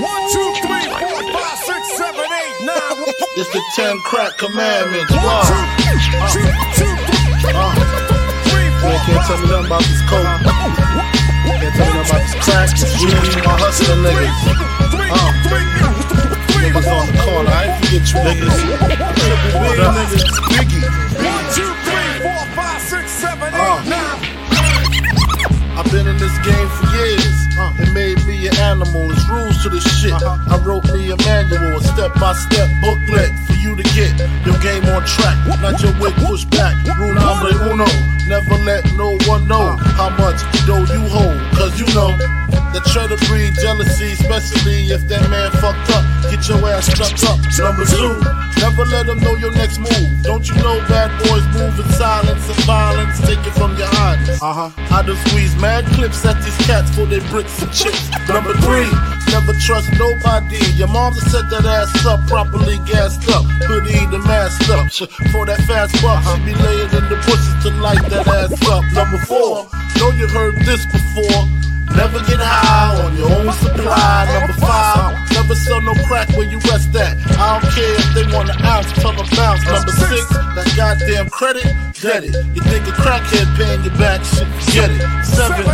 One, two, three, four, five, six, seven, eight, nine. It's the ten crack commandments. One, Wow. two, two, two, Uh, three, four, man, can't tell me nothing about this coke. Can't tell me nothing about this crack, this weed, my hustling niggas. three, Uh. three, three, Niggas on the corner, I ain't forget you niggas. Triple B niggas, shit. I wrote me a manual, a step by step booklet for you to get your game on track. Not your wig pushed back. Rule number uno. Never let no one know how much dough you hold. Cause you know that try to breed jealousy, especially if that man fucked up. Get your ass stuck up. Number two, never let them know your next move. Don't you know bad boys move in silence and violence? Take it from your highness. Uh huh. I done squeeze mad clips at these cats for their bricks and chips. Number three, never trust nobody. Your mom just set that ass up, properly gassed up, hoodie the masked up. For that fast buck, she be laying in the bushes to light that ass up. Number four, know you heard this before. Never get high on your own supply. Number five, never sell no crack where you rest at. I don't care if they want an ounce, tell them bounce. Number six, that goddamn credit, get it. You think a crackhead paying you back, shit, get it. Seven,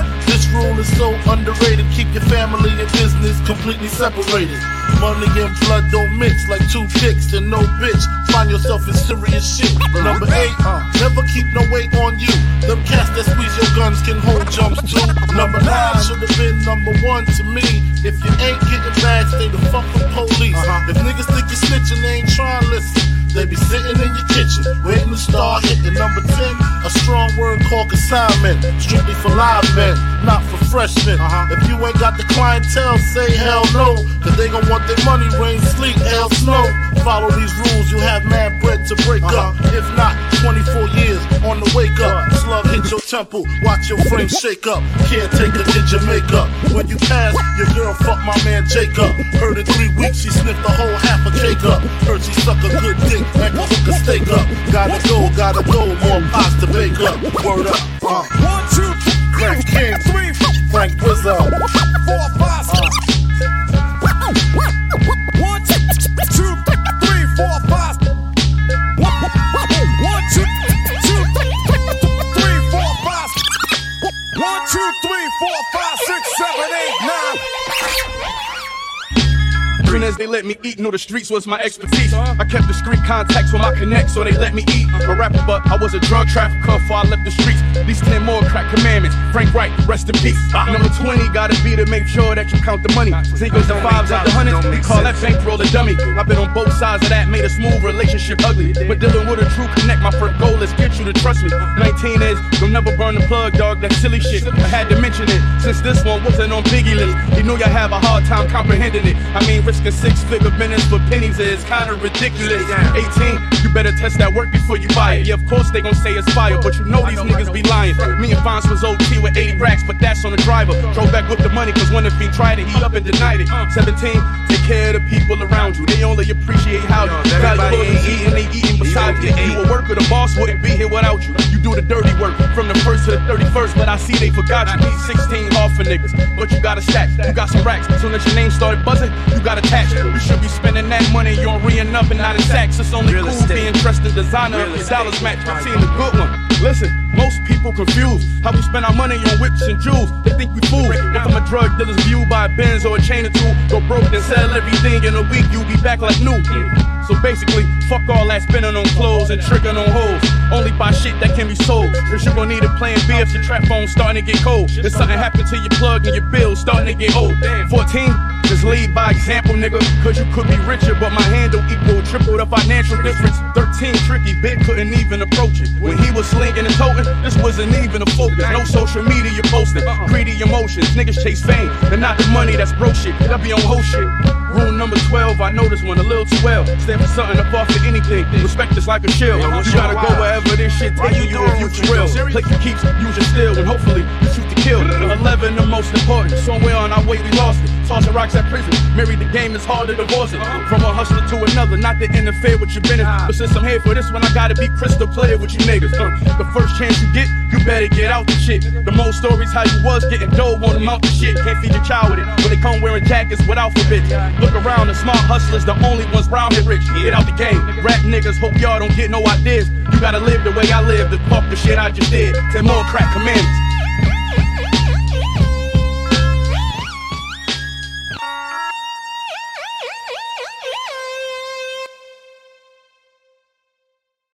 rule is so underrated. Keep your family and business completely separated. Money and blood don't mix like two dicks and no bitch. Find yourself in serious shit. Number eight, never keep no weight on you. Them cats that squeeze your guns can hold jumps too. Number nine should have been number one to me. If you ain't getting back, stay the fuck with police. Uh-huh. If niggas think you snitching, they ain't trying to listen. They be sitting in your kitchen, waiting to start hitting. Number 10, a consignment. Strictly for live men, not for freshmen. Uh-huh. If you ain't got the clientele, say hell no. Cause they gon' want their money, rain, sleet, hell, snow. Follow these rules, you have mad bread to break uh-huh. up. If not, 24 years on the wake up. Slug hit your temple, watch your frame shake up. Caretaker did your makeup. When you pass, your girl fuck my man Jacob. Heard in three weeks she sniffed a whole half a cake up. Heard she suck a good dick, and can cook a steak up. Gotta go, gotta go, more pots up. Word up. Uh, One, two, Frank King, three, Frank Wizzo. four, five, six. One, two, two, three, four, five. One, two, two, three, four, five. One, two, three, four, five, six, seven, eight, nine. Green as they let me eat, know the streets was my expertise. I kept discreet contacts with my connects, so they let me eat. A rapper, but I was a drug trafficker before I left the streets. These 10 more crack commandments. Frank White, rest in peace. Number 20 gotta be to make sure that you count the money. Singles and fives out the hundreds, we call that bankroll a dummy. I've been on both sides of that, made a smooth relationship ugly. But dealing with a true connect, my first goal is get you to trust me. 19 is, don't never burn the plug, dog, that silly shit. I had to mention it, since this one wasn't on Biggie list. You know y'all have a hard time comprehending it. I mean, risking six figure business for pennies is kinda ridiculous. 18, you better test that work before you buy it. Yeah, of course they gon' say it's fire, but you know these niggas be lying. Me and Fonz was OT with 80 racks, but that's on the driver. Drove back with the money, cause when if he tried it, he up and denied it. 17, take care of the people around you. They only appreciate how you value ain't eating, they eating beside you. You a worker, the boss wouldn't be here without you. Do the dirty work from the first to the 31st, but I see they forgot you. Need 16 off for niggas, but you got a stack. You got some racks. Soon as your name started buzzing, you got attached. You should be spending that money on re up and not in sacks. It's only cool being dressed in designer if your dollars match. I'm seeing a good one. Listen, most people confused how we spend our money on whips and jewels. They think we fools. If I'm a drug dealer's view by a Benz or a chain or two, go broke then sell everything in a week, you'll be back like new. So basically, fuck all that spending on clothes and tricking on hoes. Only buy shit that can be sold. Cause you gon' need a plan B if your trap phone starting to get cold. If something happen to your plug and your bill starting to get old. 14, just lead by example, nigga. Cause you could be richer, but my handle equal triple the financial difference. 13, tricky, bit couldn't even approach it. When this wasn't even a focus. No social media posting, greedy emotions. Niggas chase fame, and not the money that's broke shit. That be on whole shit. Rule number 12, I know this one a little too well. Stand for something above for anything. Respect is like a shield. You gotta go wherever this shit taking you if you real. Play for keeps, use your steel, and hopefully you shoot most important. Somewhere on our way, we lost it. tossing rocks at prison. Married the game, it's hard to divorce it. From a hustler to another, not to interfere with your business. But since I'm here for this one, I gotta be crystal clear with you niggas. Uh, the first chance you get, you better get out the shit. The most stories how you was getting dough on the mountain shit. Can't feed your child with it. When they come wearing jackets with alphabets. Look around, the smart hustlers, the only ones round here rich. Get out the game. Rap niggas hope y'all don't get no ideas. You gotta live the way I live, to fuck the shit I just did. Ten more crack commandments.